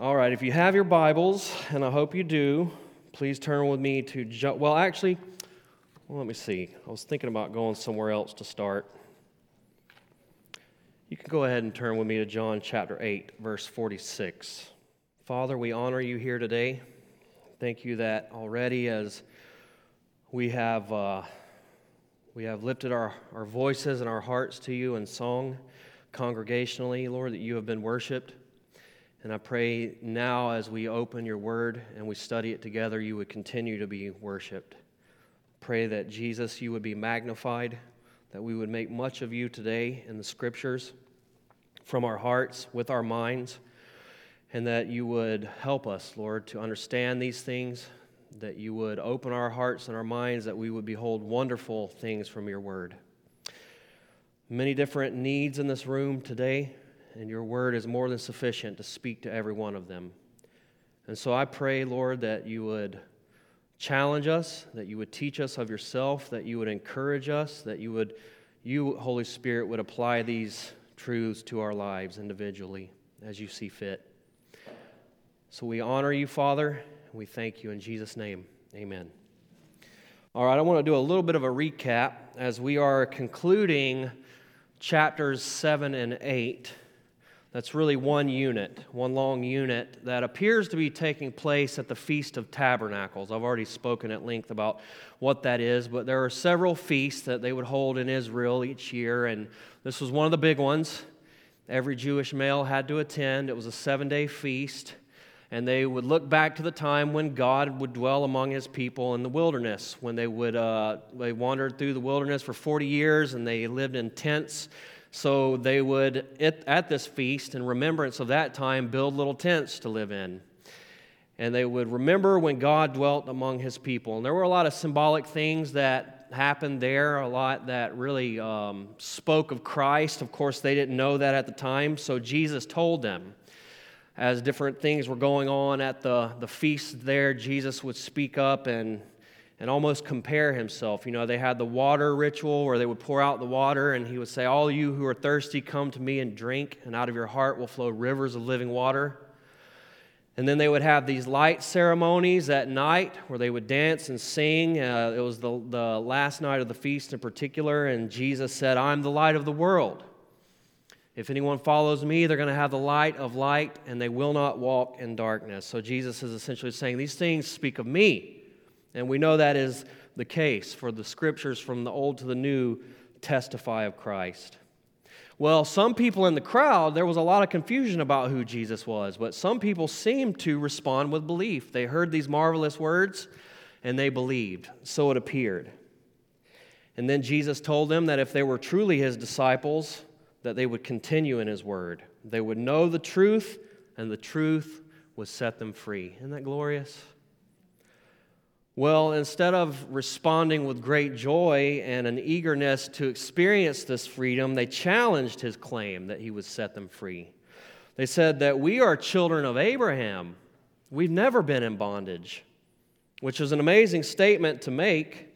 All right, if you have your Bibles, and I hope you do, please turn with me to, jo- well, actually, well, let me see. I was thinking about going somewhere else to start. You can go ahead and turn with me to John chapter 8, verse 46. Father, we honor you here today. Thank you that already as we have, uh, we have lifted our, our voices and our hearts to you in song congregationally, Lord, that you have been worshiped. And I pray now as we open your word and we study it together, you would continue to be worshiped. Pray that Jesus, you would be magnified, that we would make much of you today in the scriptures from our hearts, with our minds, and that you would help us, Lord, to understand these things, that you would open our hearts and our minds, that we would behold wonderful things from your word. Many different needs in this room today and your word is more than sufficient to speak to every one of them. And so I pray, Lord, that you would challenge us, that you would teach us of yourself, that you would encourage us, that you would, you, Holy Spirit, would apply these truths to our lives individually as you see fit. So we honor you, Father, and we thank you in Jesus' name. Amen. All right, I want to do a little bit of a recap as we are concluding chapters 7 and 8 that's really one unit, one long unit that appears to be taking place at the Feast of Tabernacles. I've already spoken at length about what that is, but there are several feasts that they would hold in Israel each year, and this was one of the big ones. Every Jewish male had to attend. It was a seven day feast, and they would look back to the time when God would dwell among his people in the wilderness, when they would uh, they wandered through the wilderness for 40 years and they lived in tents so they would, at, this feast, in remembrance of that time, build little tents to live in. And they would remember when God dwelt among his people. And there were a lot of symbolic things that happened there, a lot that really um, spoke of Christ. Of course, they didn't know that at the time, so Jesus told them. As different things were going on at the, the feast there, Jesus would speak up and and almost compare himself. You know, they had the water ritual where they would pour out the water, and he would say, All you who are thirsty, come to me and drink, and out of your heart will flow rivers of living water. And then they would have these light ceremonies at night where they would dance and sing. Uh, it was the, the last night of the feast in particular, and Jesus said, I'm the light of the world. If anyone follows me, they're going to have the light of light, and they will not walk in darkness. So Jesus is essentially saying, These things speak of me. And we know that is the case, for the scriptures from the Old to the New testify of Christ. Well, some people in the crowd, there was a lot of confusion about who Jesus was, but some people seemed to respond with belief. They heard these marvelous words and they believed. So it appeared. And then Jesus told them that if they were truly his disciples, that they would continue in his word. They would know the truth, and the truth would set them free. Isn't that glorious? Well, instead of responding with great joy and an eagerness to experience this freedom, they challenged his claim that he would set them free. They said that we are children of Abraham. We've never been in bondage, which is an amazing statement to make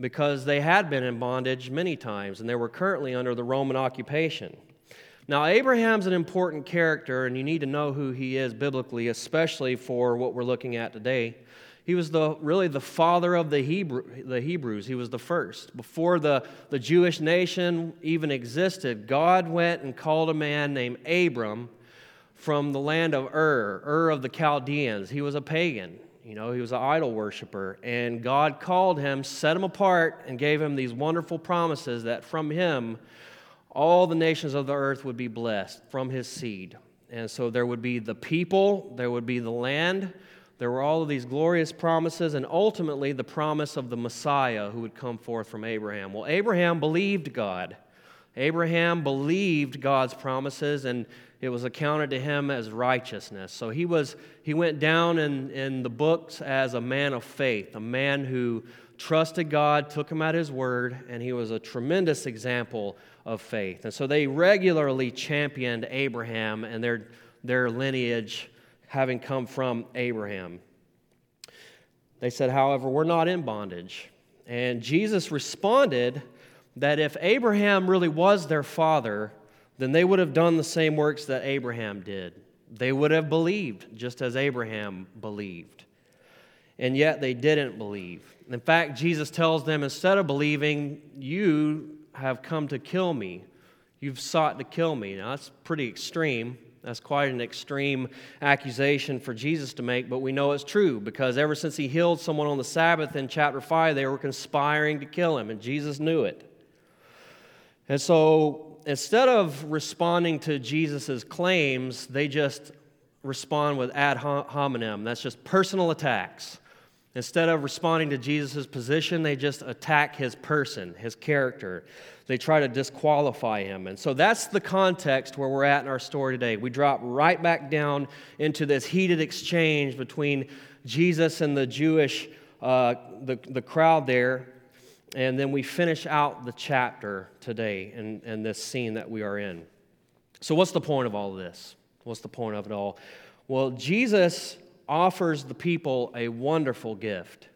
because they had been in bondage many times and they were currently under the Roman occupation. Now, Abraham's an important character, and you need to know who he is biblically, especially for what we're looking at today. He was the, really the father of the, Hebrew, the Hebrews. He was the first. Before the, the Jewish nation even existed, God went and called a man named Abram from the land of Ur, Ur of the Chaldeans. He was a pagan. You know, he was an idol worshiper. And God called him, set him apart, and gave him these wonderful promises that from him all the nations of the earth would be blessed from his seed. And so there would be the people, there would be the land, there were all of these glorious promises, and ultimately the promise of the Messiah who would come forth from Abraham. Well, Abraham believed God. Abraham believed God's promises, and it was accounted to him as righteousness. So he was he went down in, in the books as a man of faith, a man who trusted God, took him at his word, and he was a tremendous example of faith. And so they regularly championed Abraham and their, their lineage having come from Abraham. They said, however, we're not in bondage. And Jesus responded that if Abraham really was their father, then they would have done the same works that Abraham did. They would have believed, just as Abraham believed. And yet they didn't believe. In fact, Jesus tells them instead of believing, you have come to kill me. You've sought to kill me. Now, that's pretty extreme. That's quite an extreme accusation for Jesus to make, but we know it's true because ever since he healed someone on the Sabbath in chapter 5, they were conspiring to kill him, and Jesus knew it. And so instead of responding to Jesus' claims, they just respond with ad hominem. That's just personal attacks. Instead of responding to Jesus' position, they just attack his person, his character. They try to disqualify him. And so that's the context where we're at in our story today. We drop right back down into this heated exchange between Jesus and the Jewish, uh, the, the crowd there. And then we finish out the chapter today in, in this scene that we are in. So, what's the point of all this? What's the point of it all? Well, Jesus offers the people a wonderful gift.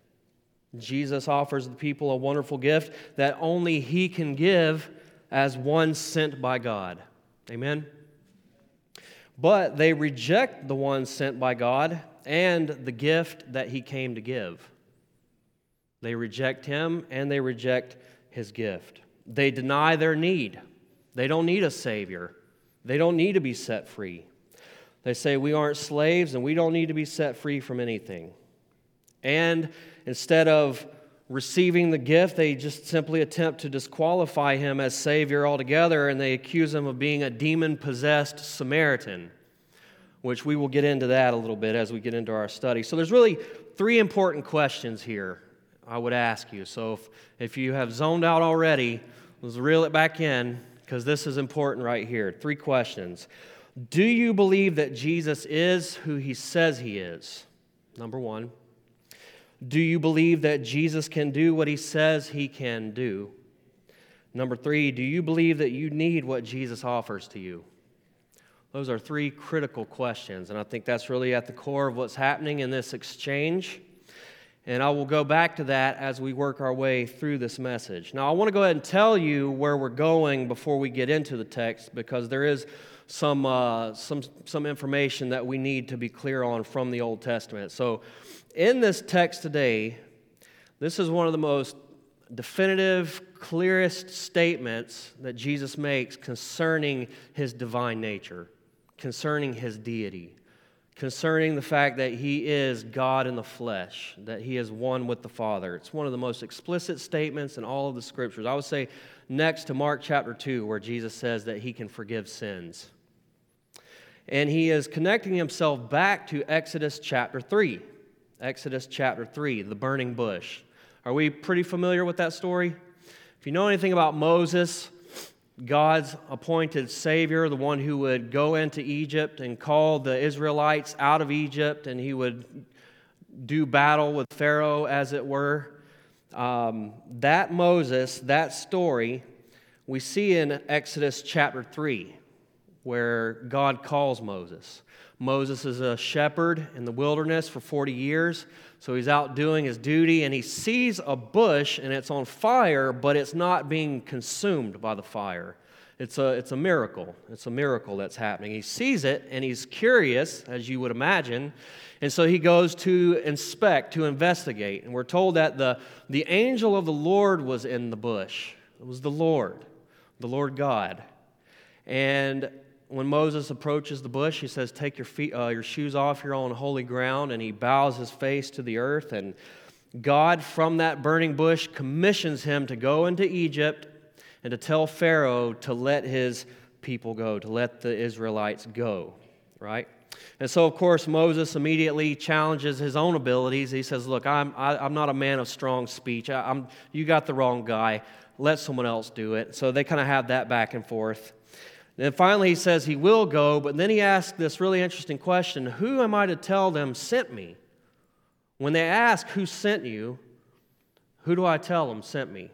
Jesus offers the people a wonderful gift that only He can give as one sent by God. Amen? But they reject the one sent by God and the gift that He came to give. They reject Him and they reject His gift. They deny their need. They don't need a Savior, they don't need to be set free. They say, We aren't slaves and we don't need to be set free from anything. And instead of receiving the gift, they just simply attempt to disqualify him as Savior altogether, and they accuse him of being a demon possessed Samaritan, which we will get into that a little bit as we get into our study. So there's really three important questions here I would ask you. So if, if you have zoned out already, let's reel it back in because this is important right here. Three questions. Do you believe that Jesus is who he says he is? Number one. Do you believe that Jesus can do what he says he can do? Number three, do you believe that you need what Jesus offers to you? Those are three critical questions, and I think that's really at the core of what's happening in this exchange. And I will go back to that as we work our way through this message. Now, I want to go ahead and tell you where we're going before we get into the text because there is some, uh, some, some information that we need to be clear on from the Old Testament. So, in this text today, this is one of the most definitive, clearest statements that Jesus makes concerning his divine nature, concerning his deity, concerning the fact that he is God in the flesh, that he is one with the Father. It's one of the most explicit statements in all of the scriptures. I would say next to Mark chapter 2, where Jesus says that he can forgive sins. And he is connecting himself back to Exodus chapter 3. Exodus chapter 3, the burning bush. Are we pretty familiar with that story? If you know anything about Moses, God's appointed Savior, the one who would go into Egypt and call the Israelites out of Egypt, and he would do battle with Pharaoh, as it were. Um, that Moses, that story, we see in Exodus chapter 3 where God calls Moses. Moses is a shepherd in the wilderness for 40 years, so he's out doing his duty and he sees a bush and it's on fire, but it's not being consumed by the fire. It's a, it's a miracle. It's a miracle that's happening. He sees it and he's curious, as you would imagine, and so he goes to inspect, to investigate. And we're told that the, the angel of the Lord was in the bush. It was the Lord, the Lord God. And when Moses approaches the bush, he says, Take your, feet, uh, your shoes off, you're on holy ground. And he bows his face to the earth. And God, from that burning bush, commissions him to go into Egypt and to tell Pharaoh to let his people go, to let the Israelites go, right? And so, of course, Moses immediately challenges his own abilities. He says, Look, I'm, I, am i am not a man of strong speech. I, I'm, you got the wrong guy. Let someone else do it. So they kind of have that back and forth. Then finally, he says he will go, but then he asks this really interesting question Who am I to tell them sent me? When they ask who sent you, who do I tell them sent me?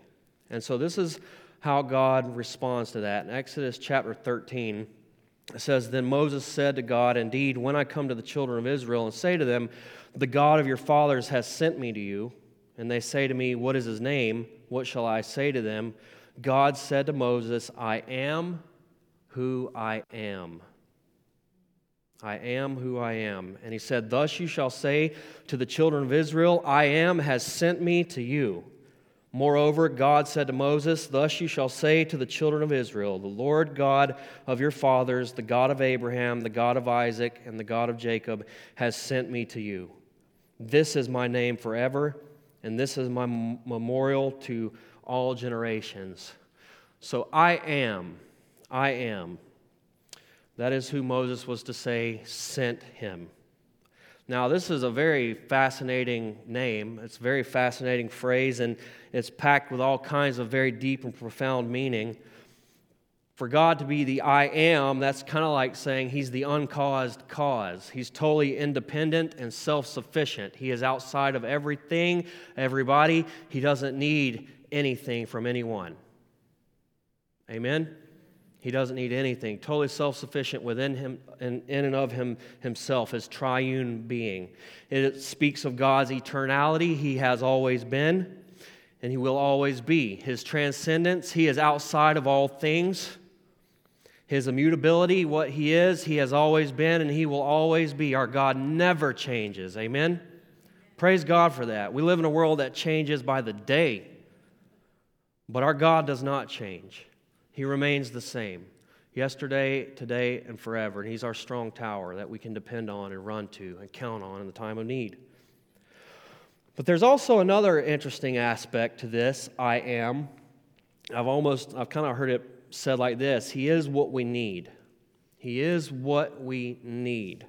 And so this is how God responds to that. In Exodus chapter 13, it says, Then Moses said to God, Indeed, when I come to the children of Israel and say to them, The God of your fathers has sent me to you, and they say to me, What is his name? What shall I say to them? God said to Moses, I am who I am. I am who I am. And he said, Thus you shall say to the children of Israel, I am has sent me to you. Moreover, God said to Moses, Thus you shall say to the children of Israel, The Lord God of your fathers, the God of Abraham, the God of Isaac, and the God of Jacob, has sent me to you. This is my name forever, and this is my memorial to all generations. So I am, I am. That is who Moses was to say sent him. Now, this is a very fascinating name. It's a very fascinating phrase, and it's packed with all kinds of very deep and profound meaning. For God to be the I am, that's kind of like saying He's the uncaused cause. He's totally independent and self sufficient. He is outside of everything, everybody. He doesn't need anything from anyone. Amen? He doesn't need anything. Totally self sufficient within him and in and of him himself, his triune being. It speaks of God's eternality. He has always been and he will always be. His transcendence, he is outside of all things. His immutability, what he is, he has always been and he will always be. Our God never changes. Amen? Praise God for that. We live in a world that changes by the day, but our God does not change. He remains the same yesterday, today, and forever. And He's our strong tower that we can depend on and run to and count on in the time of need. But there's also another interesting aspect to this I am. I've almost, I've kind of heard it said like this He is what we need. He is what we need.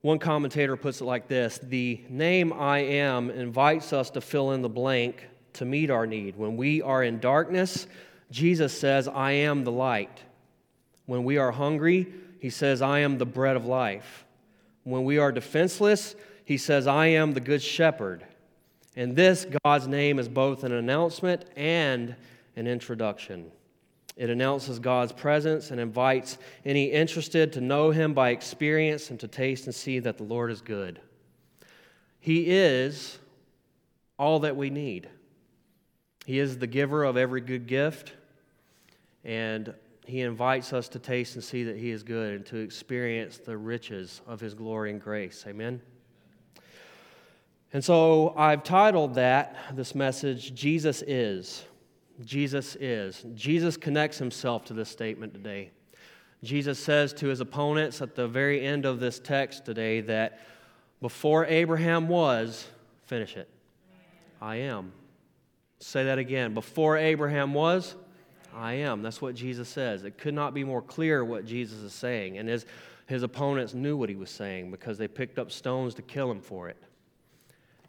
One commentator puts it like this The name I am invites us to fill in the blank to meet our need. When we are in darkness, Jesus says, I am the light. When we are hungry, he says, I am the bread of life. When we are defenseless, he says, I am the good shepherd. And this, God's name, is both an announcement and an introduction. It announces God's presence and invites any interested to know him by experience and to taste and see that the Lord is good. He is all that we need. He is the giver of every good gift. And he invites us to taste and see that he is good and to experience the riches of his glory and grace. Amen. And so I've titled that, this message, Jesus is. Jesus is. Jesus connects himself to this statement today. Jesus says to his opponents at the very end of this text today that before Abraham was, finish it, I am. Say that again. Before Abraham was, I am. That's what Jesus says. It could not be more clear what Jesus is saying. And his, his opponents knew what he was saying because they picked up stones to kill him for it.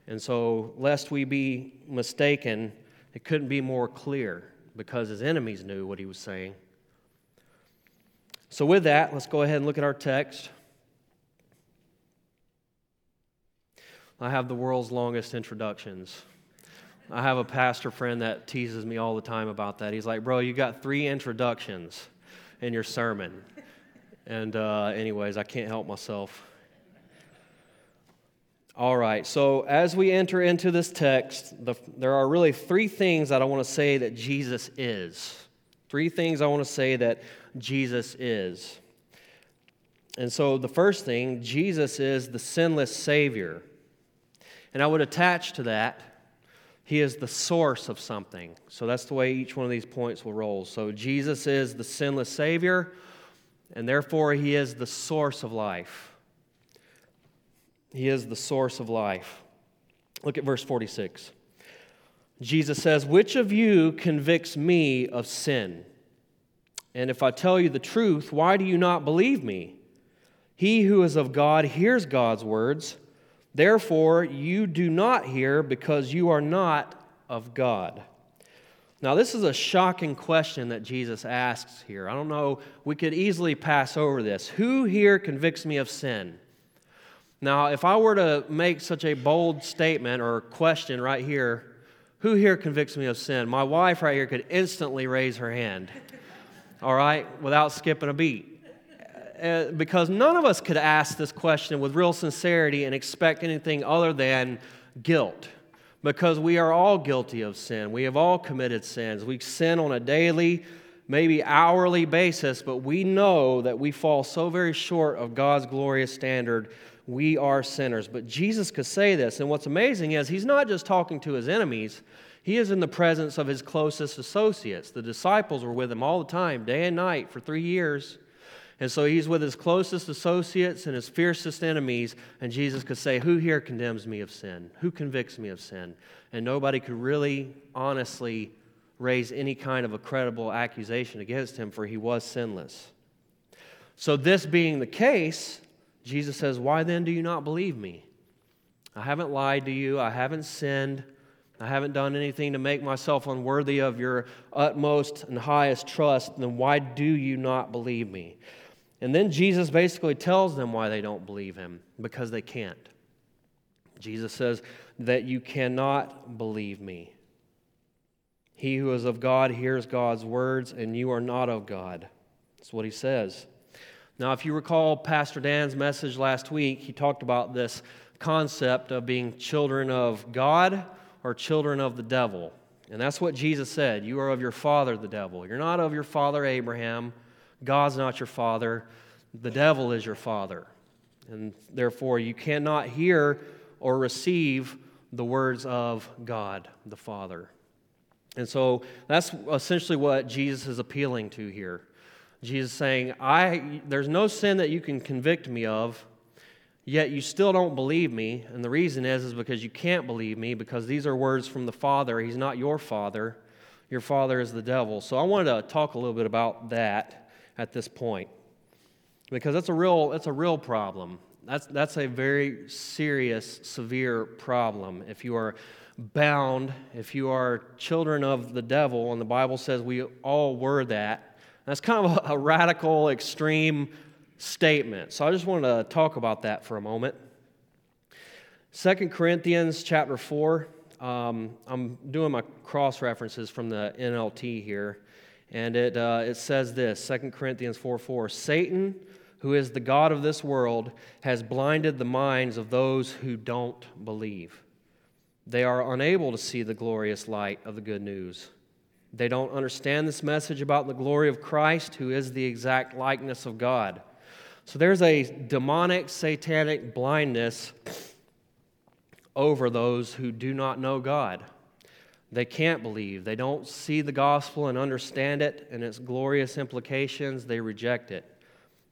And so, lest we be mistaken, it couldn't be more clear because his enemies knew what he was saying. So, with that, let's go ahead and look at our text. I have the world's longest introductions. I have a pastor friend that teases me all the time about that. He's like, Bro, you got three introductions in your sermon. And, uh, anyways, I can't help myself. All right, so as we enter into this text, the, there are really three things that I want to say that Jesus is. Three things I want to say that Jesus is. And so the first thing, Jesus is the sinless Savior. And I would attach to that he is the source of something. So that's the way each one of these points will roll. So Jesus is the sinless Savior, and therefore He is the source of life. He is the source of life. Look at verse 46. Jesus says, Which of you convicts me of sin? And if I tell you the truth, why do you not believe me? He who is of God hears God's words. Therefore, you do not hear because you are not of God. Now, this is a shocking question that Jesus asks here. I don't know, we could easily pass over this. Who here convicts me of sin? Now, if I were to make such a bold statement or question right here, who here convicts me of sin? My wife right here could instantly raise her hand, all right, without skipping a beat. Because none of us could ask this question with real sincerity and expect anything other than guilt. Because we are all guilty of sin. We have all committed sins. We sin on a daily, maybe hourly basis, but we know that we fall so very short of God's glorious standard. We are sinners. But Jesus could say this. And what's amazing is he's not just talking to his enemies, he is in the presence of his closest associates. The disciples were with him all the time, day and night, for three years. And so he's with his closest associates and his fiercest enemies. And Jesus could say, Who here condemns me of sin? Who convicts me of sin? And nobody could really honestly raise any kind of a credible accusation against him, for he was sinless. So, this being the case, Jesus says, Why then do you not believe me? I haven't lied to you, I haven't sinned. I haven't done anything to make myself unworthy of your utmost and highest trust, then why do you not believe me? And then Jesus basically tells them why they don't believe him because they can't. Jesus says that you cannot believe me. He who is of God hears God's words, and you are not of God. That's what he says. Now, if you recall Pastor Dan's message last week, he talked about this concept of being children of God or children of the devil. And that's what Jesus said. You are of your father, the devil. You're not of your father, Abraham. God's not your father. The devil is your father. And therefore, you cannot hear or receive the words of God, the Father. And so that's essentially what Jesus is appealing to here. Jesus saying, I, there's no sin that you can convict me of, yet you still don't believe me. And the reason is, is because you can't believe me, because these are words from the Father. He's not your Father. Your Father is the devil. So I wanted to talk a little bit about that at this point. Because that's a real, that's a real problem. That's, that's a very serious, severe problem. If you are bound, if you are children of the devil, and the Bible says we all were that, that's kind of a, a radical, extreme statement. So I just want to talk about that for a moment. Second Corinthians chapter 4. Um, I'm doing my cross references from the NLT here. And it, uh, it says this 2 Corinthians 4 4 Satan, who is the God of this world, has blinded the minds of those who don't believe. They are unable to see the glorious light of the good news. They don't understand this message about the glory of Christ, who is the exact likeness of God. So there's a demonic, satanic blindness over those who do not know God. They can't believe. They don't see the gospel and understand it and its glorious implications. They reject it.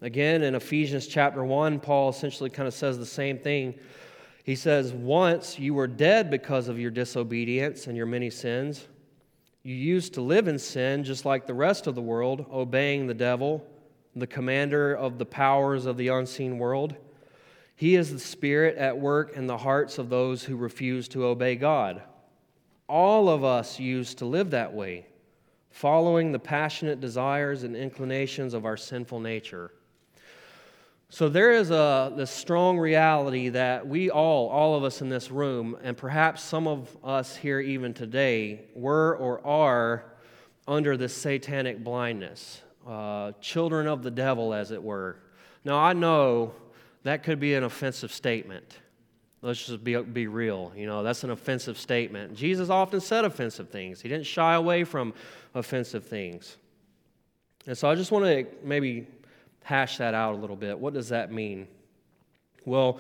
Again, in Ephesians chapter 1, Paul essentially kind of says the same thing. He says, Once you were dead because of your disobedience and your many sins. You used to live in sin just like the rest of the world, obeying the devil, the commander of the powers of the unseen world. He is the spirit at work in the hearts of those who refuse to obey God. All of us used to live that way, following the passionate desires and inclinations of our sinful nature. So there is a this strong reality that we all, all of us in this room, and perhaps some of us here even today, were or are under this satanic blindness, uh, children of the devil, as it were. Now I know that could be an offensive statement. Let's just be, be real. You know, that's an offensive statement. Jesus often said offensive things, he didn't shy away from offensive things. And so I just want to maybe hash that out a little bit. What does that mean? Well,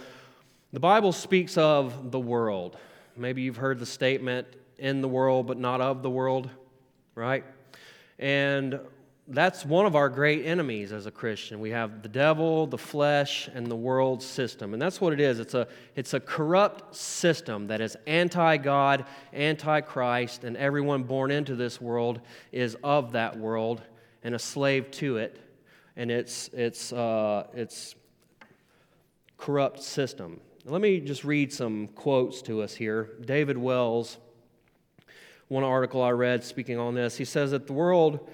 the Bible speaks of the world. Maybe you've heard the statement, in the world, but not of the world, right? And that's one of our great enemies as a Christian. We have the devil, the flesh, and the world system. And that's what it is. It's a, it's a corrupt system that is anti God, anti Christ, and everyone born into this world is of that world and a slave to it. And it's, it's, uh, it's corrupt system. Let me just read some quotes to us here. David Wells, one article I read speaking on this, he says that the world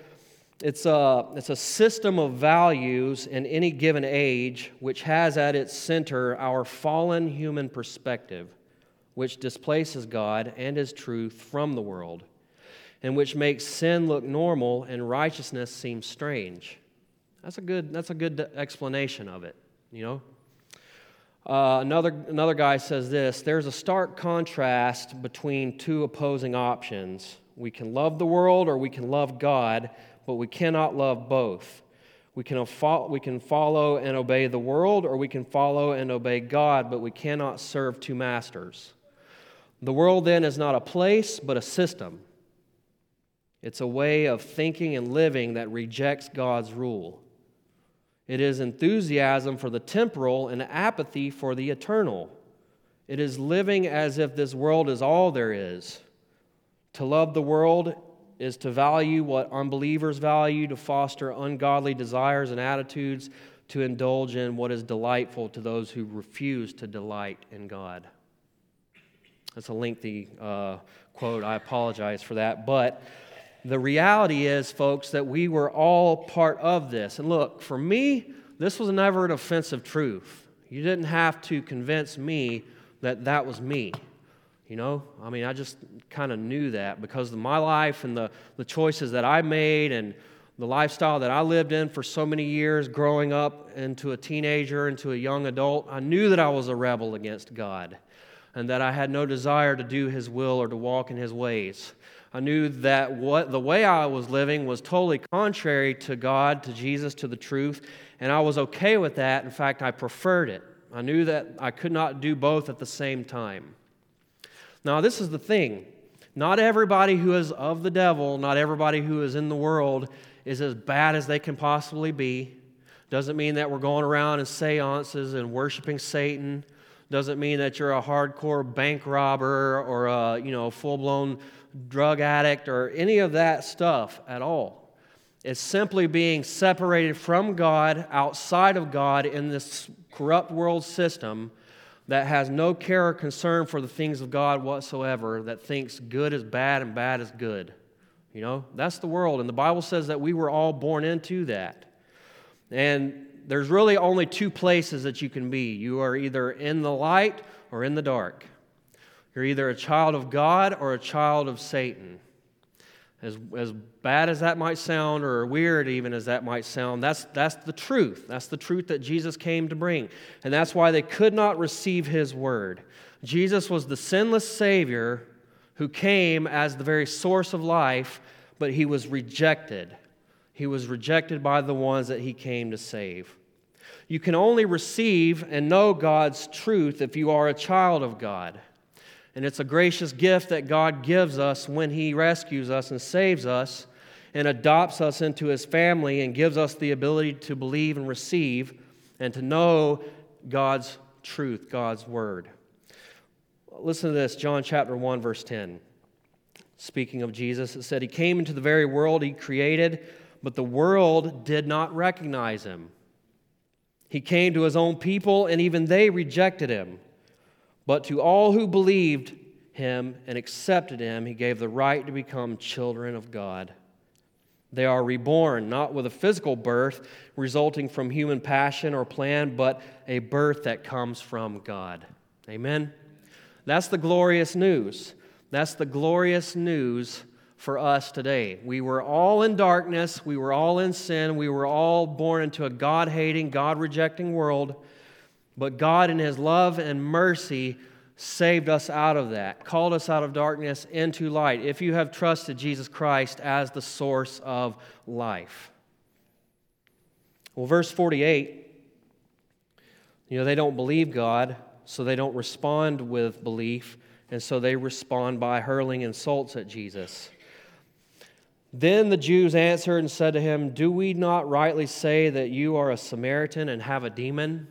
it's a, it's a system of values in any given age which has at its center our fallen human perspective, which displaces God and His truth from the world, and which makes sin look normal and righteousness seem strange. That's a good, that's a good explanation of it, you know? Uh, another, another guy says this there's a stark contrast between two opposing options We can love the world or we can love God, but we cannot love both. We can, we can follow and obey the world or we can follow and obey God, but we cannot serve two masters. The world then is not a place, but a system. It's a way of thinking and living that rejects God's rule. It is enthusiasm for the temporal and apathy for the eternal. It is living as if this world is all there is. To love the world is to value what unbelievers value, to foster ungodly desires and attitudes, to indulge in what is delightful to those who refuse to delight in God. That's a lengthy uh, quote. I apologize for that. But the reality is, folks, that we were all part of this. And look, for me, this was never an offensive truth. You didn't have to convince me that that was me. You know, I mean, I just kind of knew that because of my life and the, the choices that I made and the lifestyle that I lived in for so many years, growing up into a teenager, into a young adult. I knew that I was a rebel against God and that I had no desire to do His will or to walk in His ways. I knew that what the way I was living was totally contrary to God, to Jesus, to the truth, and I was okay with that. In fact, I preferred it. I knew that I could not do both at the same time. Now, this is the thing. Not everybody who is of the devil, not everybody who is in the world is as bad as they can possibly be. Doesn't mean that we're going around in seances and worshiping Satan. Doesn't mean that you're a hardcore bank robber or a you know full blown drug addict or any of that stuff at all. It's simply being separated from God, outside of God, in this corrupt world system that has no care or concern for the things of God whatsoever, that thinks good is bad and bad is good. You know, that's the world. And the Bible says that we were all born into that. And there's really only two places that you can be you are either in the light or in the dark. You're either a child of God or a child of Satan. As, as bad as that might sound, or weird even as that might sound, that's, that's the truth. That's the truth that Jesus came to bring. And that's why they could not receive his word. Jesus was the sinless Savior who came as the very source of life, but he was rejected. He was rejected by the ones that he came to save. You can only receive and know God's truth if you are a child of God. And it's a gracious gift that God gives us when He rescues us and saves us and adopts us into His family and gives us the ability to believe and receive and to know God's truth, God's word. Listen to this John chapter 1, verse 10. Speaking of Jesus, it said, He came into the very world He created, but the world did not recognize Him. He came to His own people, and even they rejected Him. But to all who believed him and accepted him, he gave the right to become children of God. They are reborn, not with a physical birth resulting from human passion or plan, but a birth that comes from God. Amen? That's the glorious news. That's the glorious news for us today. We were all in darkness, we were all in sin, we were all born into a God hating, God rejecting world. But God, in His love and mercy, saved us out of that, called us out of darkness into light, if you have trusted Jesus Christ as the source of life. Well, verse 48, you know, they don't believe God, so they don't respond with belief, and so they respond by hurling insults at Jesus. Then the Jews answered and said to him, Do we not rightly say that you are a Samaritan and have a demon?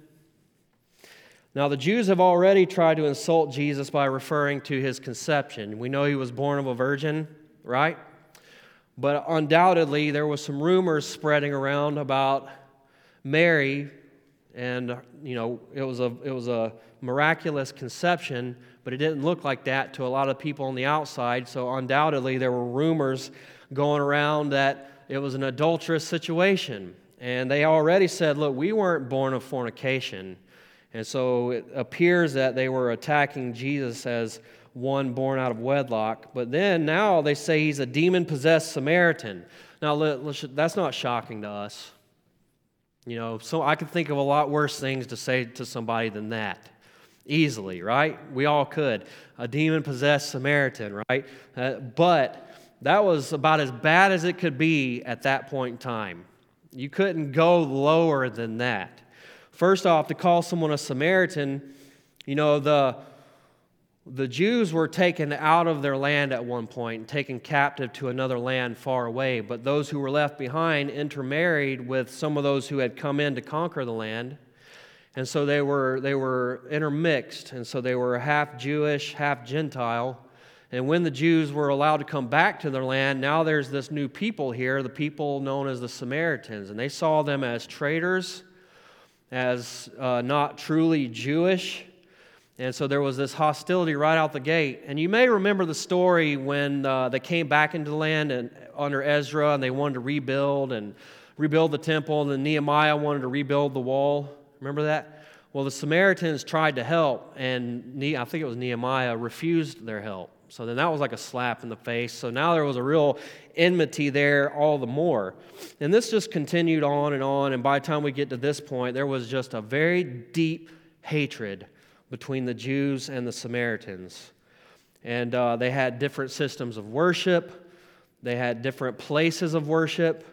Now, the Jews have already tried to insult Jesus by referring to his conception. We know he was born of a virgin, right? But undoubtedly, there was some rumors spreading around about Mary, and you know, it was a it was a miraculous conception, but it didn't look like that to a lot of people on the outside. So undoubtedly, there were rumors going around that it was an adulterous situation, and they already said, "Look, we weren't born of fornication." And so it appears that they were attacking Jesus as one born out of wedlock. But then now they say he's a demon possessed Samaritan. Now, that's not shocking to us. You know, so I could think of a lot worse things to say to somebody than that. Easily, right? We all could. A demon possessed Samaritan, right? Uh, but That was about as bad as it could be at that point in time. You couldn't go lower than that. First off, to call someone a Samaritan, you know, the, the Jews were taken out of their land at one point taken captive to another land far away, but those who were left behind intermarried with some of those who had come in to conquer the land. And so they were, they were intermixed, and so they were half Jewish, half Gentile. And when the Jews were allowed to come back to their land, now there's this new people here, the people known as the Samaritans. And they saw them as traitors, as uh, not truly Jewish. And so there was this hostility right out the gate. And you may remember the story when uh, they came back into the land and, under Ezra and they wanted to rebuild and rebuild the temple, and then Nehemiah wanted to rebuild the wall. Remember that? Well, the Samaritans tried to help, and I think it was Nehemiah refused their help. So then that was like a slap in the face. So now there was a real enmity there all the more. And this just continued on and on. And by the time we get to this point, there was just a very deep hatred between the Jews and the Samaritans. And uh, they had different systems of worship, they had different places of worship.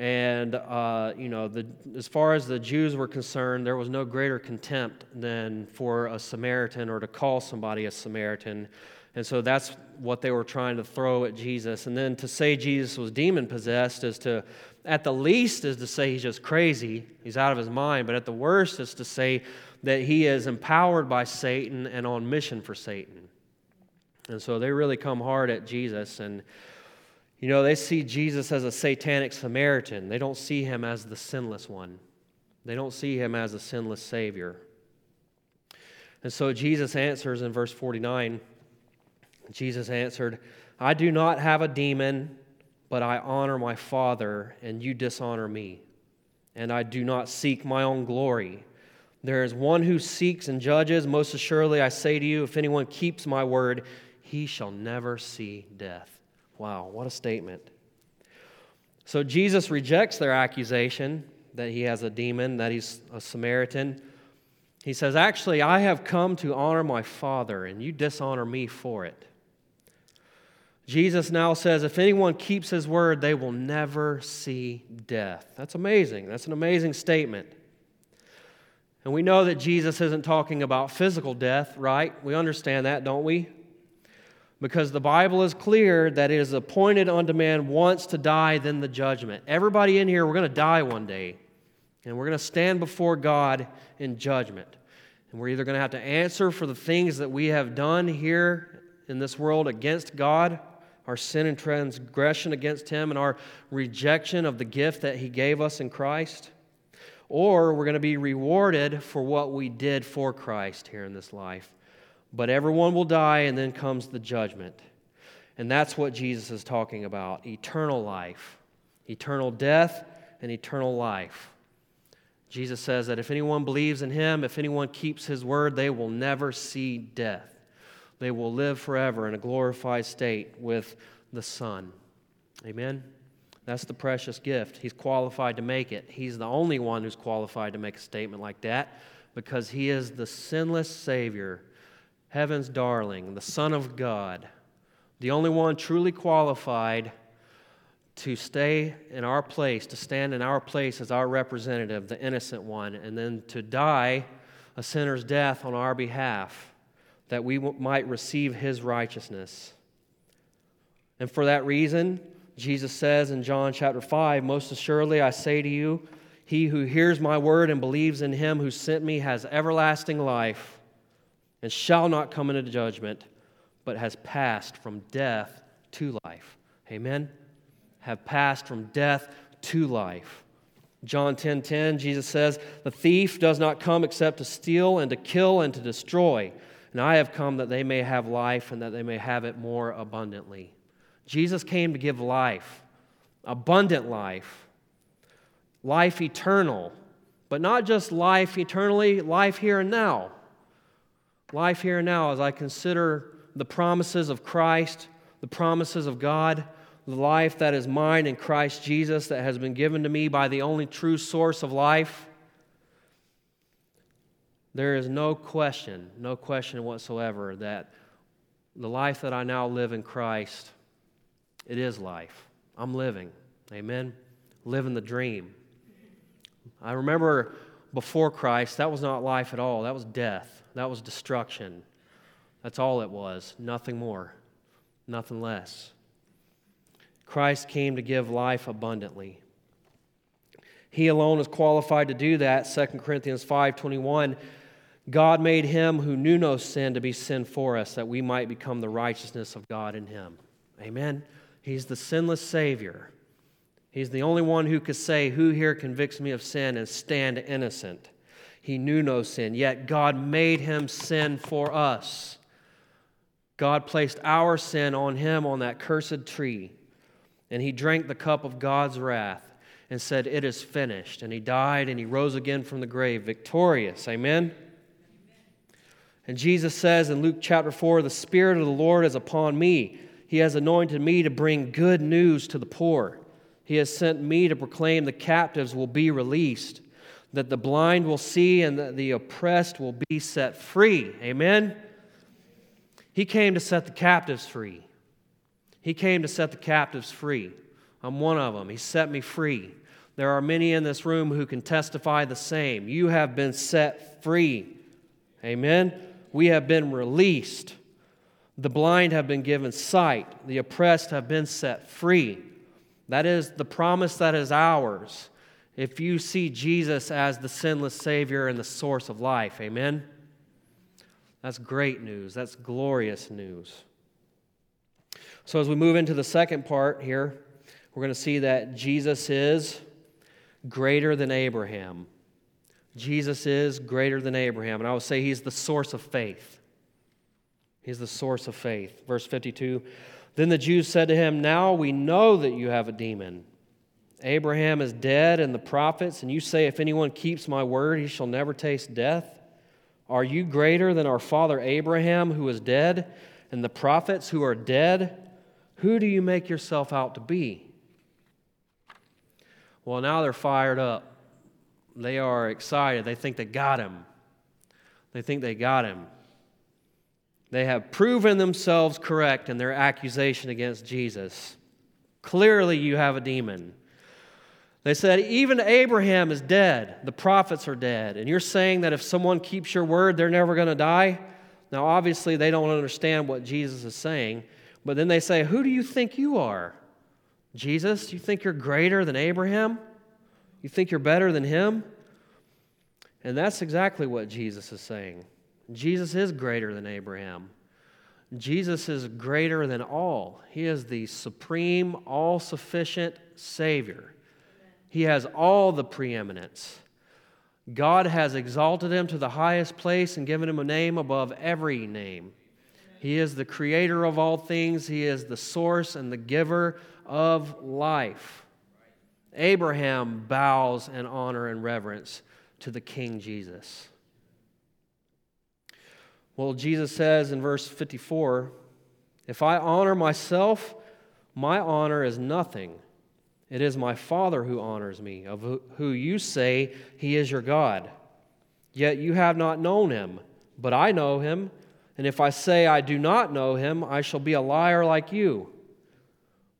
And, uh, you know, the, as far as the Jews were concerned, there was no greater contempt than for a Samaritan or to call somebody a Samaritan. And so that's what they were trying to throw at Jesus. And then to say Jesus was demon possessed is to, at the least, is to say he's just crazy, he's out of his mind. But at the worst is to say that he is empowered by Satan and on mission for Satan. And so they really come hard at Jesus. And you know, they see Jesus as a satanic Samaritan. They don't see him as the sinless one, they don't see him as a sinless Savior. And so Jesus answers in verse 49 Jesus answered, I do not have a demon, but I honor my Father, and you dishonor me. And I do not seek my own glory. There is one who seeks and judges. Most assuredly, I say to you, if anyone keeps my word, he shall never see death. Wow, what a statement. So Jesus rejects their accusation that he has a demon, that he's a Samaritan. He says, Actually, I have come to honor my Father, and you dishonor me for it. Jesus now says, If anyone keeps his word, they will never see death. That's amazing. That's an amazing statement. And we know that Jesus isn't talking about physical death, right? We understand that, don't we? because the Bible is clear that it is appointed unto man once to die, then the judgment. Everybody in here, we're going to die one day, and we're going to stand before God in judgment. And we're either going to have to answer for the things that we have done here in this world against God, our sin and transgression against Him, and our rejection of the gift that He gave us in Christ, or we're going to be rewarded for what we did for Christ here in this life. But everyone will die, and then comes the judgment. And that's what Jesus is talking about eternal life, eternal death, and eternal life. Jesus says that if anyone believes in him, if anyone keeps his word, they will never see death. They will live forever in a glorified state with the Son. Amen? That's the precious gift. He's qualified to make it. He's the only one who's qualified to make a statement like that because he is the sinless Savior heaven's darling, the Son of God, the only one truly qualified to stay in our place, to stand in our place as our representative, the innocent one, and then to die a sinner's death on our behalf, that we might receive his righteousness. And for that reason, Jesus says in John chapter 5 Most assuredly I say to you, he who hears my word and believes in him who sent me has everlasting life and shall not come into judgment, but has passed from death to life. Amen? Have passed from death to life. John 10:10 10, 10, Jesus says, "The thief does not come except to steal and to kill and to destroy, and I have come that they may have life and that they may have it more abundantly." Jesus came to give life, abundant life, life eternal, but not just life eternally, life here and now. Life here and now as I consider the promises of Christ, the promises of God, the life that is mine in Christ Jesus that has been given to me by the only true source of life, there is no question, no question whatsoever that the life that I now live in Christ It is life. I'm living. Amen. Living the dream. I remember before Christ, that was not life at all. That was death. That was destruction. That's all it was. Nothing more, nothing less. Christ came to give life abundantly. He alone is qualified to do that. 2 Corinthians 5:21 God made him who knew no sin to be sin for us that we might become the righteousness of God in him. Amen. He's the sinless savior. He's the only one who could say, Who here convicts me of sin and stand innocent? He knew no sin, yet God made him sin for us. God placed our sin on him on that cursed tree, and he drank the cup of God's wrath and said, It is finished. And he died and he rose again from the grave, victorious. Amen? And Jesus says in Luke chapter 4 The Spirit of the Lord is upon me. He has anointed me to bring good news to the poor. He has sent me to proclaim the captives will be released, that the blind will see, and that the oppressed will be set free. Amen? He came to set the captives free. He came to set the captives free. I'm one of them. He set me free. There are many in this room who can testify the same. You have been set free. Amen. We have been released. The blind have been given sight. The oppressed have been set free. That is the promise that is ours if you see Jesus as the sinless Savior and the source of life. Amen. That's great news. That's glorious news. So, as we move into the second part here, we're going to see that Jesus is greater than Abraham. Jesus is greater than Abraham. And I would say he's the source of faith. He's the source of faith. Verse 52 Then the Jews said to him, Now we know that you have a demon. Abraham is dead and the prophets, and you say, If anyone keeps my word, he shall never taste death. Are you greater than our father Abraham, who is dead, and the prophets who are dead? Who do you make yourself out to be? Well, now they're fired up. They are excited. They think they got him. They think they got him. They have proven themselves correct in their accusation against Jesus. Clearly, you have a demon. They said, Even Abraham is dead. The prophets are dead. And you're saying that if someone keeps your word, they're never going to die? Now, obviously, they don't understand what Jesus is saying. But then they say, Who do you think you are? Jesus, you think you're greater than Abraham? You think you're better than him? And that's exactly what Jesus is saying. Jesus is greater than Abraham. Jesus is greater than all. He is the supreme, all sufficient Savior. He has all the preeminence. God has exalted him to the highest place and given him a name above every name. He is the creator of all things, He is the source and the giver of life. Abraham bows in honor and reverence to the King Jesus. Well, Jesus says in verse 54 If I honor myself, my honor is nothing. It is my Father who honors me, of who you say he is your God. Yet you have not known him, but I know him. And if I say I do not know him, I shall be a liar like you.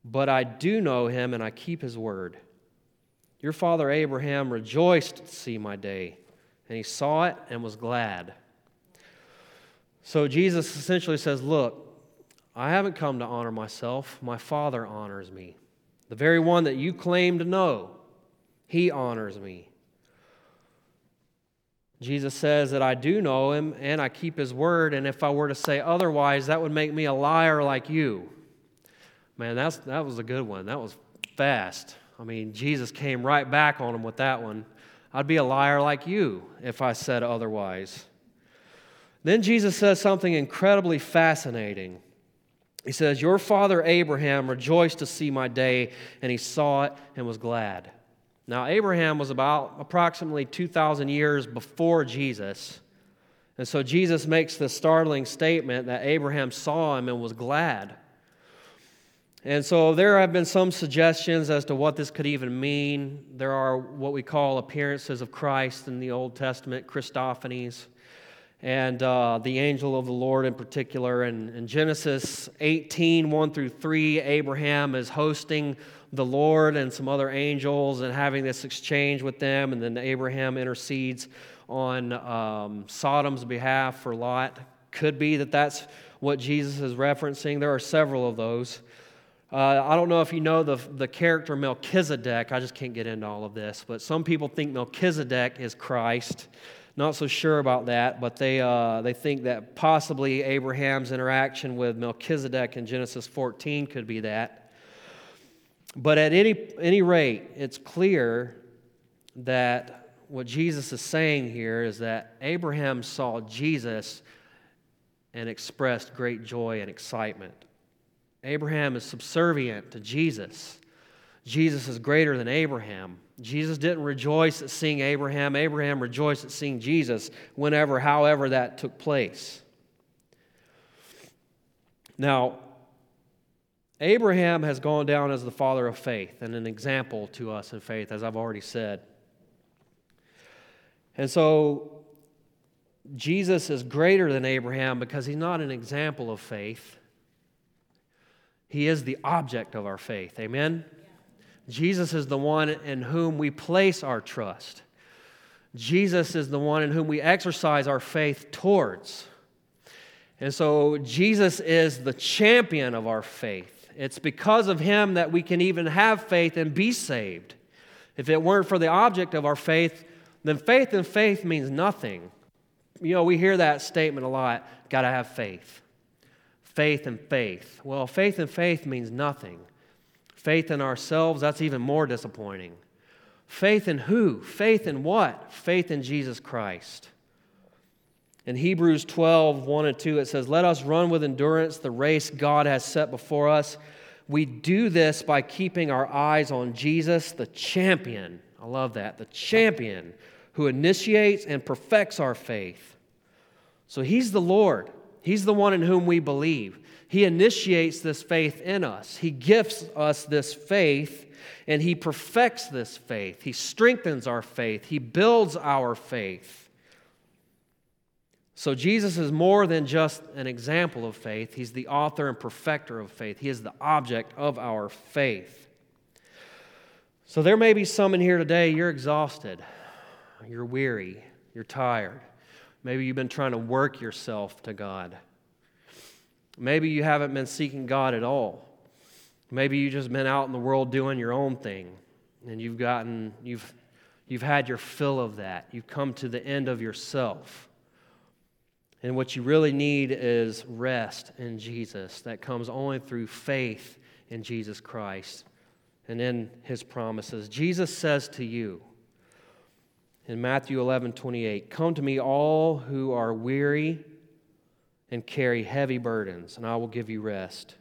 But I do know him, and I keep his word. Your father Abraham rejoiced to see my day, and he saw it and was glad. So Jesus essentially says, Look, I haven't come to honor myself. My Father honors me. The very one that you claim to know, he honors me. Jesus says that I do know him and I keep his word, and if I were to say otherwise, that would make me a liar like you. Man, that's, that was a good one. That was fast. I mean, Jesus came right back on him with that one. I'd be a liar like you if I said otherwise. Then Jesus says something incredibly fascinating. He says, Your father Abraham rejoiced to see my day, and he saw it and was glad. Now, Abraham was about approximately 2,000 years before Jesus. And so Jesus makes this startling statement that Abraham saw him and was glad. And so there have been some suggestions as to what this could even mean. There are what we call appearances of Christ in the Old Testament, Christophanies. and uh, the angel of the Lord in particular. And in Genesis 18, 1 through 3, Abraham is hosting the Lord and some other angels and having this exchange with them. And then Abraham intercedes on um, Sodom's behalf for Lot. Could be that that's what Jesus is referencing. There are several of those. Uh, I don't know if you know the, the character Melchizedek. I just can't get into all of this. But some people think Melchizedek is Christ. Not so sure about that, but they, uh, they think that possibly Abraham's interaction with Melchizedek in Genesis 14 could be that. But at any, any rate, it's clear that what Jesus is saying here is that Abraham saw Jesus and expressed great joy and excitement. Abraham is subservient to Jesus. Jesus is greater than Abraham. Jesus didn't rejoice at seeing Abraham. Abraham rejoiced at seeing Jesus whenever, however, that took place. Now, Abraham has gone down as the father of faith and an example to us in faith, as I've already said. And so, Jesus is greater than Abraham because he's not an example of faith. He is the object of our faith. Amen? Jesus is the one in whom we place our trust. Jesus is the one in whom we exercise our faith towards. And so Jesus is the champion of our faith. It's because of him that we can even have faith and be saved. If it weren't for the object of our faith, then faith and faith means nothing. You know, we hear that statement a lot got to have faith. Faith and faith. Well, faith and faith means nothing. Faith in ourselves, that's even more disappointing. Faith in who? Faith in what? Faith in Jesus Christ. In Hebrews 12, 1 and 2, it says, Let us run with endurance the race God has set before us. We do this by keeping our eyes on Jesus, the champion. I love that. The champion who initiates and perfects our faith. So he's the Lord, he's the one in whom we believe. He initiates this faith in us. He gifts us this faith and He perfects this faith. He strengthens our faith. He builds our faith. So Jesus is more than just an example of faith, He's the author and perfecter of faith. He is the object of our faith. So there may be some in here today, you're exhausted, you're weary, you're tired. Maybe you've been trying to work yourself to God. Maybe you haven't been seeking God at all. Maybe you've just been out in the world doing your own thing and you've gotten, you've, you've had your fill of that. You've come to the end of yourself. And what you really need is rest in Jesus that comes only through faith in Jesus Christ and in his promises. Jesus says to you in Matthew 11 28, Come to me, all who are weary and carry heavy burdens, and I will give you rest.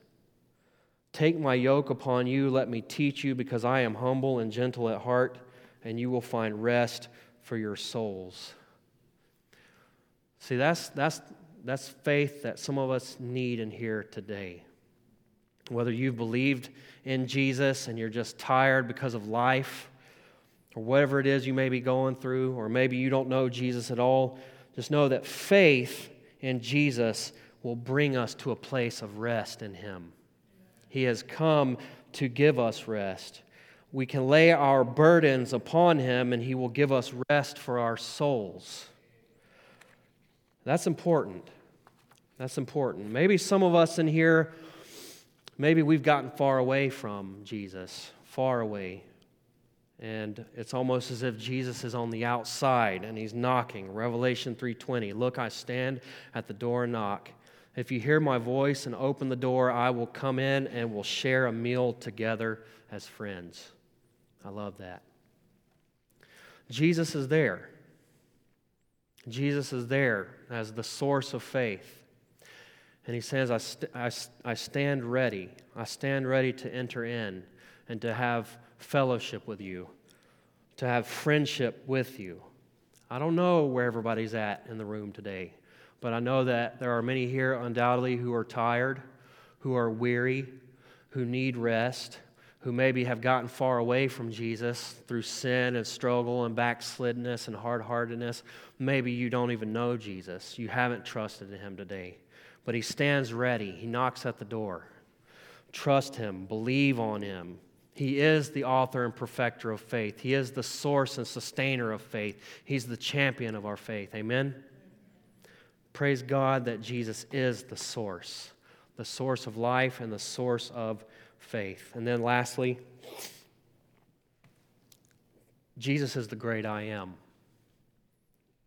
Take my yoke upon you, let me teach you, because I am humble and gentle at heart, and you will find rest for your souls. See, that's, that's, that's faith that some of us need in here today. Whether you've believed in Jesus and you're just tired because of life, or whatever it is you may be going through, or maybe you don't know Jesus at all, just know that faith in Jesus will bring us to a place of rest in Him. He has come to give us rest. We can lay our burdens upon Him, and He will give us rest for our souls. That's important. That's important. Maybe some of us in here, maybe we've gotten far away from Jesus, far away and it's almost as if Jesus is on the outside and he's knocking. Revelation 3:20. Look, I stand at the door and knock. If you hear my voice and open the door, I will come in and we'll share a meal together as friends. I love that. Jesus is there. Jesus is there as the source of faith. And he says, I, st- I, I stand ready. I stand ready to enter in and to have fellowship with you, to have friendship with you. I don't know where everybody's at in the room today, but I know that there are many here undoubtedly who are tired, who are weary, who need rest, who maybe have gotten far away from Jesus through sin and struggle and backslidness and hard heartedness. Maybe you don't even know Jesus. You haven't trusted in him today. But he stands ready, he knocks at the door. Trust him, believe on him. He is the author and perfecter of faith. He is the source and sustainer of faith. He's the champion of our faith. Amen? Praise God that Jesus is the source, the source of life and the source of faith. And then lastly, Jesus is the great I am.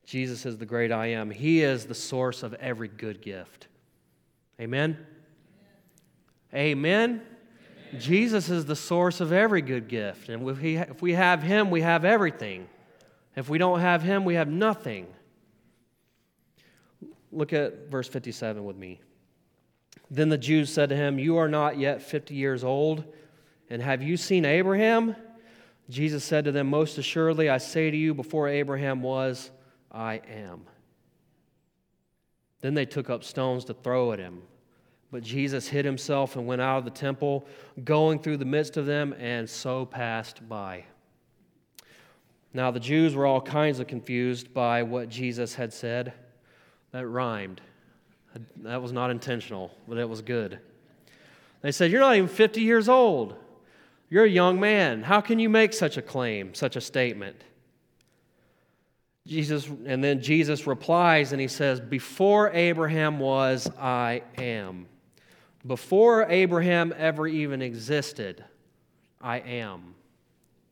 Jesus is the great I am. He is the source of every good gift. Amen? Amen. Amen. Jesus is the source of every good gift. And if, he, if we have Him, we have everything. If we don't have Him, we have nothing. Look at verse 57 with me. Then the Jews said to him, You are not yet 50 years old, and have you seen Abraham? Jesus said to them, Most assuredly, I say to you, before Abraham was, I am. Then they took up stones to throw at him. But Jesus hid himself and went out of the temple, going through the midst of them, and so passed by. Now the Jews were all kinds of confused by what Jesus had said. That rhymed. That was not intentional, but it was good. They said, You're not even 50 years old. You're a young man. How can you make such a claim, such a statement? Jesus, and then Jesus replies and he says, Before Abraham was, I am. Before Abraham ever even existed, I am.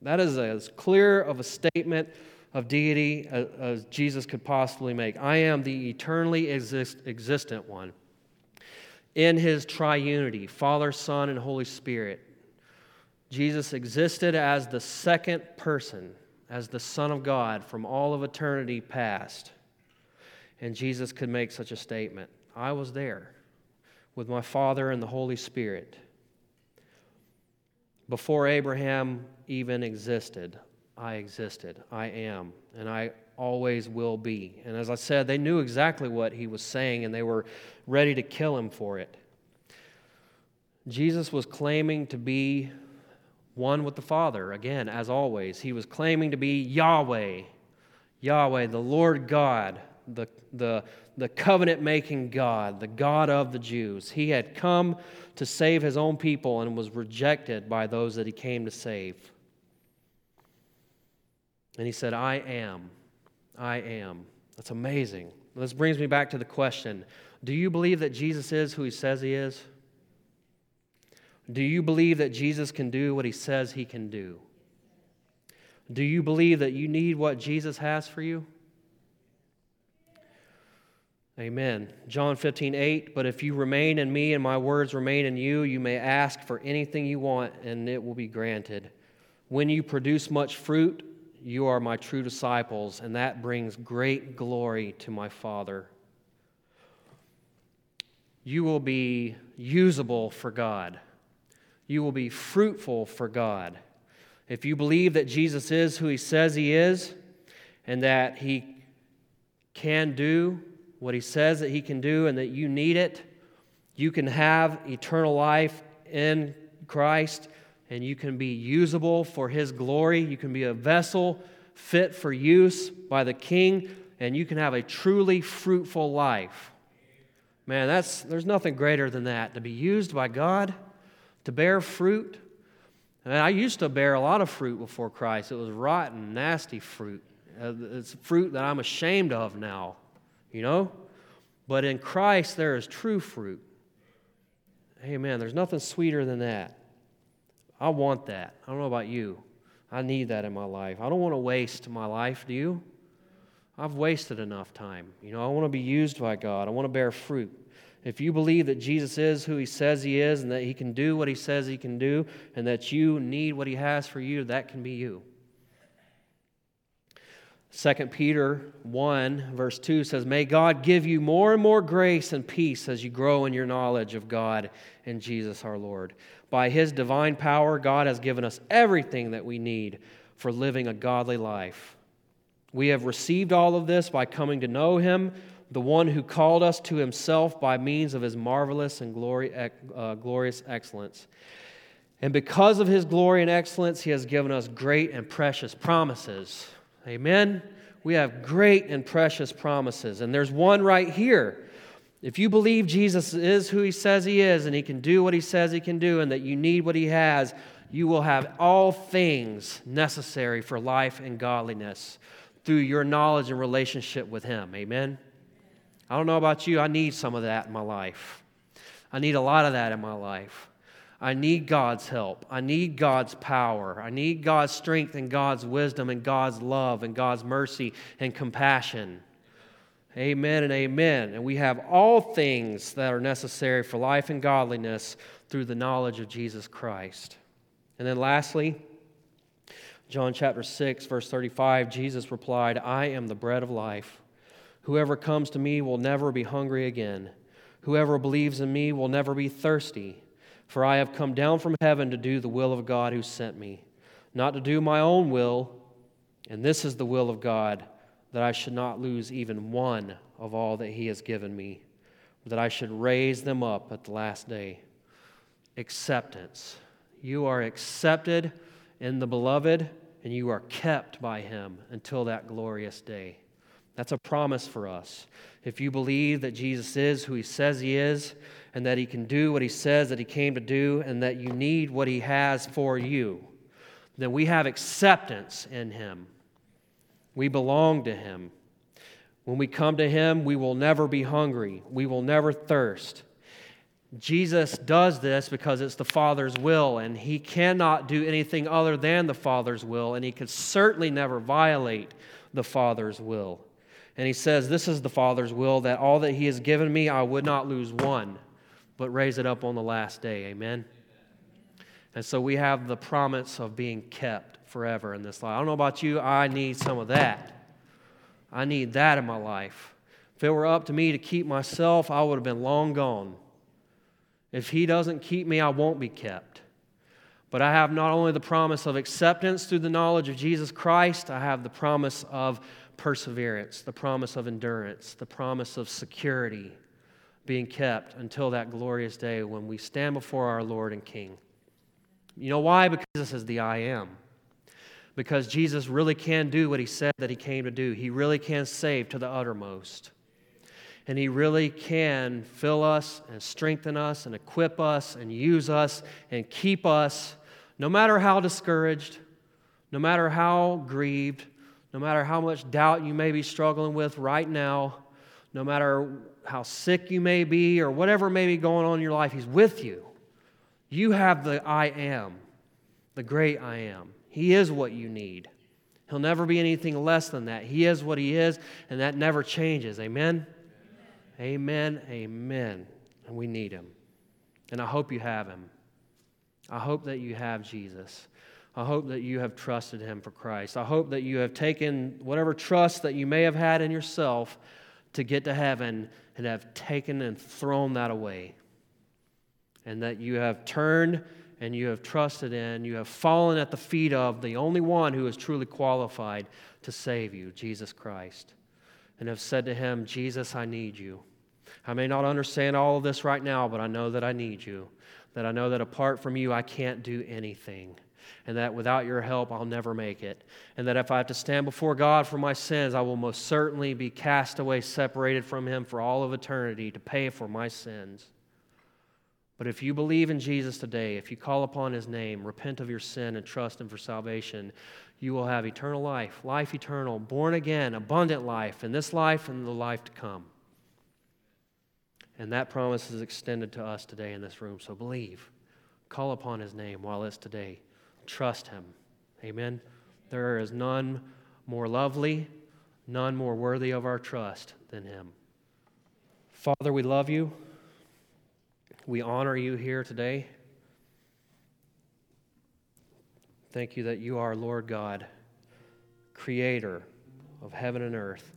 That is as clear of a statement of deity as Jesus could possibly make. I am the eternally exist, existent one. In his triunity, Father, Son, and Holy Spirit, Jesus existed as the second person, as the Son of God from all of eternity past. And Jesus could make such a statement I was there with my Father and the Holy Spirit. Before Abraham even existed, I existed. I am. And I always will be. And as I said, they knew exactly what he was saying and they were ready to kill him for it. Jesus was claiming to be one with the Father. Again, as always, he was claiming to be Yahweh, Yahweh, the Lord God, the, the, the covenant making God, the God of the Jews. He had come to save his own people and was rejected by those that he came to save. And he said, I am. I am. That's amazing. This brings me back to the question Do you believe that Jesus is who he says he is? Do you believe that Jesus can do what he says he can do? Do you believe that you need what Jesus has for you? Amen. John 15, 8. But if you remain in me and my words remain in you, you may ask for anything you want and it will be granted. When you produce much fruit, you are my true disciples, and that brings great glory to my Father. You will be usable for God. You will be fruitful for God. If you believe that Jesus is who he says he is, and that he can do what he says that he can do, and that you need it, you can have eternal life in Christ and you can be usable for His glory. You can be a vessel fit for use by the King, and you can have a truly fruitful life. Man, that's, there's nothing greater than that to be used by God, to bear fruit. And I used to bear a lot of fruit before Christ. It was rotten, nasty fruit. Uh, it's fruit that I'm ashamed of now, you know? But in Christ, there is true fruit. Amen. There's nothing sweeter than that. I want that. I don't know about you. I need that in my life. I don't want to waste my life, do you? I've wasted enough time. You know, I want to be used by God. I want to bear fruit. If you believe that Jesus is who he says he is and that he can do what he says he can do and that you need what he has for you, that can be you. 2 Peter 1, verse 2 says, May God give you more and more grace and peace as you grow in your knowledge of God and Jesus our Lord. By his divine power, God has given us everything that we need for living a godly life. We have received all of this by coming to know him, the one who called us to himself by means of his marvelous and glory, uh, glorious excellence. And because of his glory and excellence, he has given us great and precious promises. Amen? We have great and precious promises. And there's one right here. If you believe Jesus is who he says he is and he can do what he says he can do and that you need what he has, you will have all things necessary for life and godliness through your knowledge and relationship with him. Amen? I don't know about you, I need some of that in my life. I need a lot of that in my life. I need God's help. I need God's power. I need God's strength and God's wisdom and God's love and God's mercy and compassion. Amen and amen. And we have all things that are necessary for life and godliness through the knowledge of Jesus Christ. And then lastly, John chapter 6, verse 35, Jesus replied, I am the bread of life. Whoever comes to me will never be hungry again. Whoever believes in me will never be thirsty. For I have come down from heaven to do the will of God who sent me, not to do my own will. And this is the will of God, that I should not lose even one of all that he has given me, but that I should raise them up at the last day. Acceptance. You are accepted in the beloved, and you are kept by him until that glorious day. That's a promise for us. If you believe that Jesus is who he says he is, and that he can do what he says that he came to do, and that you need what he has for you, then we have acceptance in him. We belong to him. When we come to him, we will never be hungry, we will never thirst. Jesus does this because it's the Father's will, and he cannot do anything other than the Father's will, and he could certainly never violate the Father's will. And he says, This is the Father's will, that all that he has given me, I would not lose one, but raise it up on the last day. Amen. And so we have the promise of being kept forever in this life. I don't know about you, I need some of that. I need that in my life. If it were up to me to keep myself, I would have been long gone. If He doesn't keep me, I won't be kept. But I have not only the promise of acceptance through the knowledge of Jesus Christ, I have the promise of perseverance, the promise of endurance, the promise of security being kept until that glorious day when we stand before our Lord and King. You know why? Because this is the I am. Because Jesus really can do what he said that he came to do. He really can save to the uttermost. And he really can fill us and strengthen us and equip us and use us and keep us, no matter how discouraged, no matter how grieved, no matter how much doubt you may be struggling with right now, no matter how sick you may be or whatever may be going on in your life, He's with you. You have the I am, the great I am. He is what you need. He'll never be anything less than that. He is what He is, and that never changes. Amen? Amen. Amen. And we need Him. And I hope you have Him. I hope that you have Jesus. I hope that you have trusted him for Christ. I hope that you have taken whatever trust that you may have had in yourself to get to heaven and have taken and thrown that away. And that you have turned and you have trusted in, you have fallen at the feet of the only one who is truly qualified to save you, Jesus Christ. And have said to him, Jesus, I need you. I may not understand all of this right now, but I know that I need you. That I know that apart from you, I can't do anything and that without your help, I'll never make it. And that if I have to stand before God for my sins, I will most certainly be cast away, separated from Him for all of eternity to pay for my sins. But if you believe in Jesus today, if you call upon His name, repent of your sin, and trust Him for salvation, you will have eternal life, life eternal, born again, abundant life in this life and the life to come. And that promise is extended to us today in this room. So believe. Call upon His name while it's today. Trust him. Amen. There is none more lovely, none more worthy of our trust than him. Father, we love you. We honor you here today. Thank you that you are Lord God, creator of heaven and earth.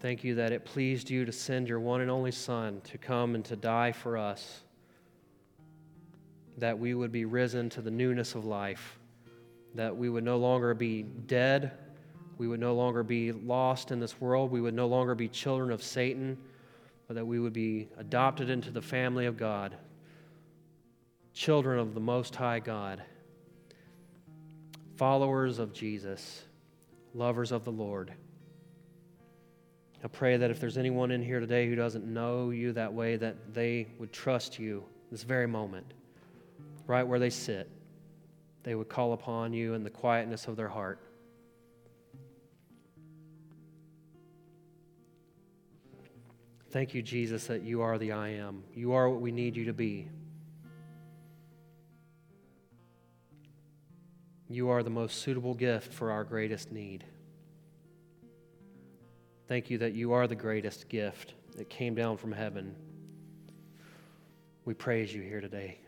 Thank you that it pleased you to send your one and only Son to come and to die for us that we would be risen to the newness of life, that we would no longer be dead, we would no longer be lost in this world, we would no longer be children of Satan, but that we would be adopted into the family of God children of the Most High God, followers of Jesus, lovers of the Lord. I pray that if there's anyone in here today who doesn't know you that way, that they would trust you this very moment, right where they sit. They would call upon you in the quietness of their heart. Thank you, Jesus, that you are the I am. You are what we need you to be. You are the most suitable gift for our greatest need. Thank you that you are the greatest gift that came down from heaven. We praise you here today.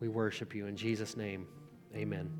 We worship you in Jesus' name. Amen.